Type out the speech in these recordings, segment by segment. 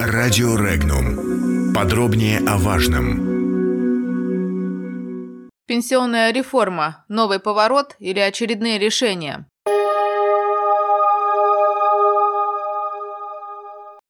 Радио Регнум. Подробнее о важном. Пенсионная реформа. Новый поворот или очередные решения?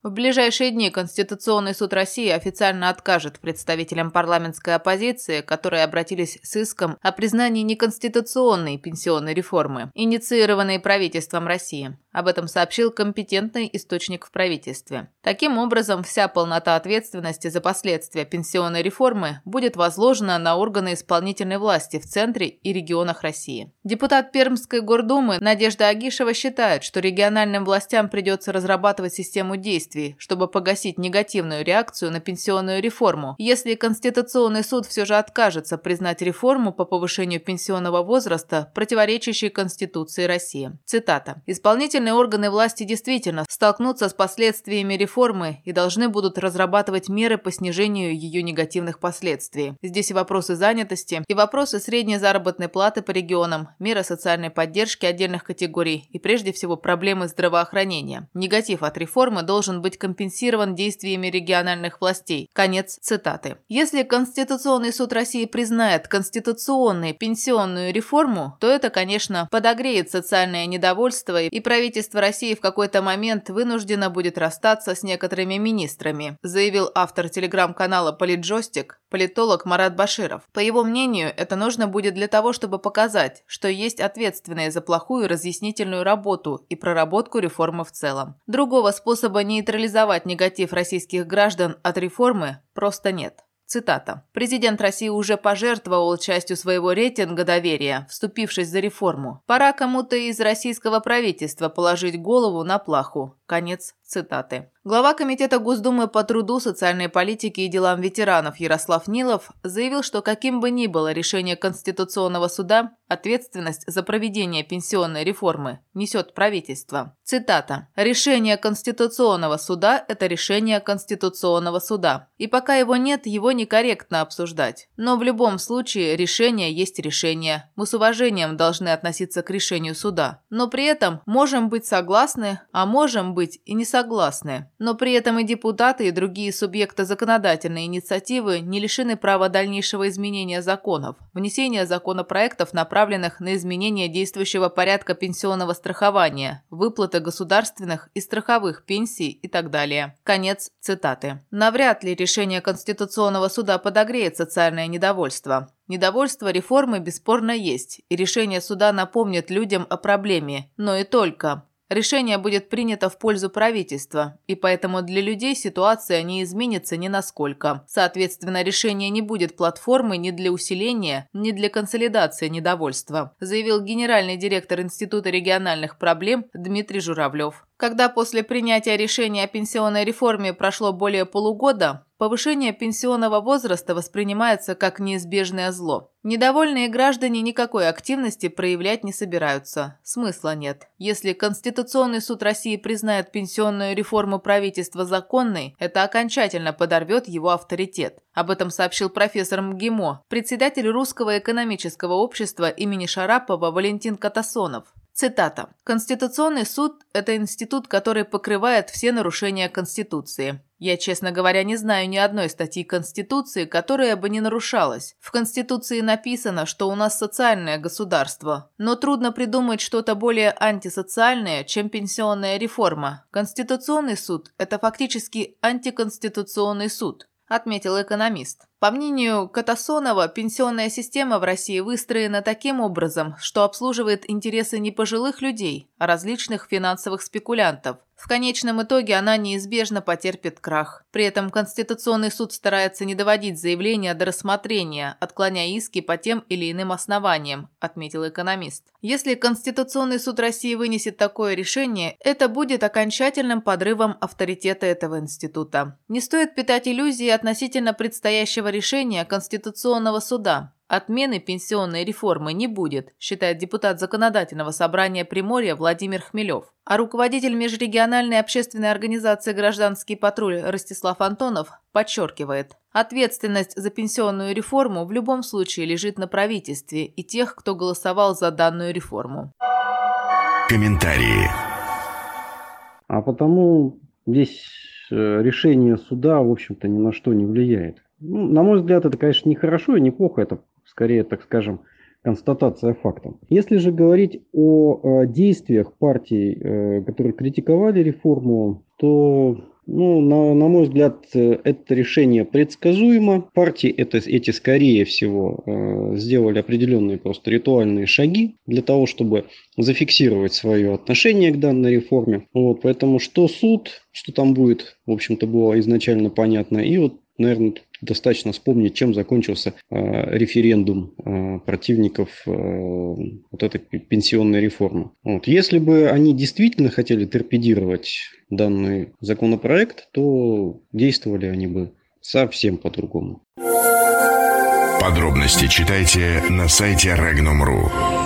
В ближайшие дни Конституционный суд России официально откажет представителям парламентской оппозиции, которые обратились с иском о признании неконституционной пенсионной реформы, инициированной правительством России. Об этом сообщил компетентный источник в правительстве. Таким образом, вся полнота ответственности за последствия пенсионной реформы будет возложена на органы исполнительной власти в центре и регионах России. Депутат Пермской гордумы Надежда Агишева считает, что региональным властям придется разрабатывать систему действий, чтобы погасить негативную реакцию на пенсионную реформу, если Конституционный суд все же откажется признать реформу по повышению пенсионного возраста, противоречащей Конституции России. Цитата. «Исполнитель Исполнительные органы власти действительно столкнутся с последствиями реформы и должны будут разрабатывать меры по снижению ее негативных последствий. Здесь и вопросы занятости, и вопросы средней заработной платы по регионам, меры социальной поддержки отдельных категорий и прежде всего проблемы здравоохранения. Негатив от реформы должен быть компенсирован действиями региональных властей. Конец цитаты. Если Конституционный суд России признает конституционной пенсионную реформу, то это, конечно, подогреет социальное недовольство и правительство России в какой-то момент вынуждено будет расстаться с некоторыми министрами, заявил автор телеграм-канала «Политджостик» политолог Марат Баширов. По его мнению, это нужно будет для того, чтобы показать, что есть ответственные за плохую разъяснительную работу и проработку реформы в целом. Другого способа нейтрализовать негатив российских граждан от реформы просто нет. Цитата. «Президент России уже пожертвовал частью своего рейтинга доверия, вступившись за реформу. Пора кому-то из российского правительства положить голову на плаху. Конец цитаты. Глава Комитета Госдумы по труду, социальной политике и делам ветеранов Ярослав Нилов заявил, что каким бы ни было решение Конституционного суда, ответственность за проведение пенсионной реформы несет правительство. Цитата. «Решение Конституционного суда – это решение Конституционного суда. И пока его нет, его некорректно обсуждать. Но в любом случае решение есть решение. Мы с уважением должны относиться к решению суда. Но при этом можем быть согласны, а можем быть и не согласны, но при этом и депутаты, и другие субъекты законодательной инициативы не лишены права дальнейшего изменения законов, внесения законопроектов, направленных на изменение действующего порядка пенсионного страхования, выплаты государственных и страховых пенсий и так далее. Конец цитаты. Навряд ли решение Конституционного суда подогреет социальное недовольство. Недовольство реформы бесспорно есть, и решение суда напомнит людям о проблеме, но и только. Решение будет принято в пользу правительства, и поэтому для людей ситуация не изменится ни насколько. Соответственно, решение не будет платформой ни для усиления, ни для консолидации недовольства, заявил генеральный директор Института региональных проблем Дмитрий Журавлев. Когда после принятия решения о пенсионной реформе прошло более полугода, повышение пенсионного возраста воспринимается как неизбежное зло. Недовольные граждане никакой активности проявлять не собираются. Смысла нет. Если Конституционный суд России признает пенсионную реформу правительства законной, это окончательно подорвет его авторитет. Об этом сообщил профессор МГИМО, председатель Русского экономического общества имени Шарапова Валентин Катасонов. Цитата. «Конституционный суд – это институт, который покрывает все нарушения Конституции. Я, честно говоря, не знаю ни одной статьи Конституции, которая бы не нарушалась. В Конституции написано, что у нас социальное государство, но трудно придумать что-то более антисоциальное, чем пенсионная реформа. Конституционный суд – это фактически антиконституционный суд отметил экономист. По мнению Катасонова, пенсионная система в России выстроена таким образом, что обслуживает интересы не пожилых людей, а различных финансовых спекулянтов. В конечном итоге она неизбежно потерпит крах. При этом Конституционный суд старается не доводить заявления до рассмотрения, отклоняя иски по тем или иным основаниям, отметил экономист. Если Конституционный суд России вынесет такое решение, это будет окончательным подрывом авторитета этого института. Не стоит питать иллюзии относительно предстоящего решения Конституционного суда. Отмены пенсионной реформы не будет, считает депутат Законодательного собрания Приморья Владимир Хмелев. А руководитель межрегиональной общественной организации «Гражданский патруль» Ростислав Антонов подчеркивает, ответственность за пенсионную реформу в любом случае лежит на правительстве и тех, кто голосовал за данную реформу. Комментарии. А потому здесь э, решение суда, в общем-то, ни на что не влияет. Ну, на мой взгляд, это, конечно, не хорошо и не плохо, это скорее, так скажем, констатация факта. Если же говорить о, о действиях партий, э, которые критиковали реформу, то ну, на, на мой взгляд, э, это решение предсказуемо. Партии это, эти, скорее всего, э, сделали определенные просто ритуальные шаги для того, чтобы зафиксировать свое отношение к данной реформе. Вот, поэтому что суд, что там будет, в общем-то, было изначально понятно. И вот, наверное, достаточно вспомнить, чем закончился э, референдум э, противников э, вот этой пенсионной реформы. Вот. Если бы они действительно хотели торпедировать данный законопроект, то действовали они бы совсем по-другому. Подробности читайте на сайте Regnum.ru.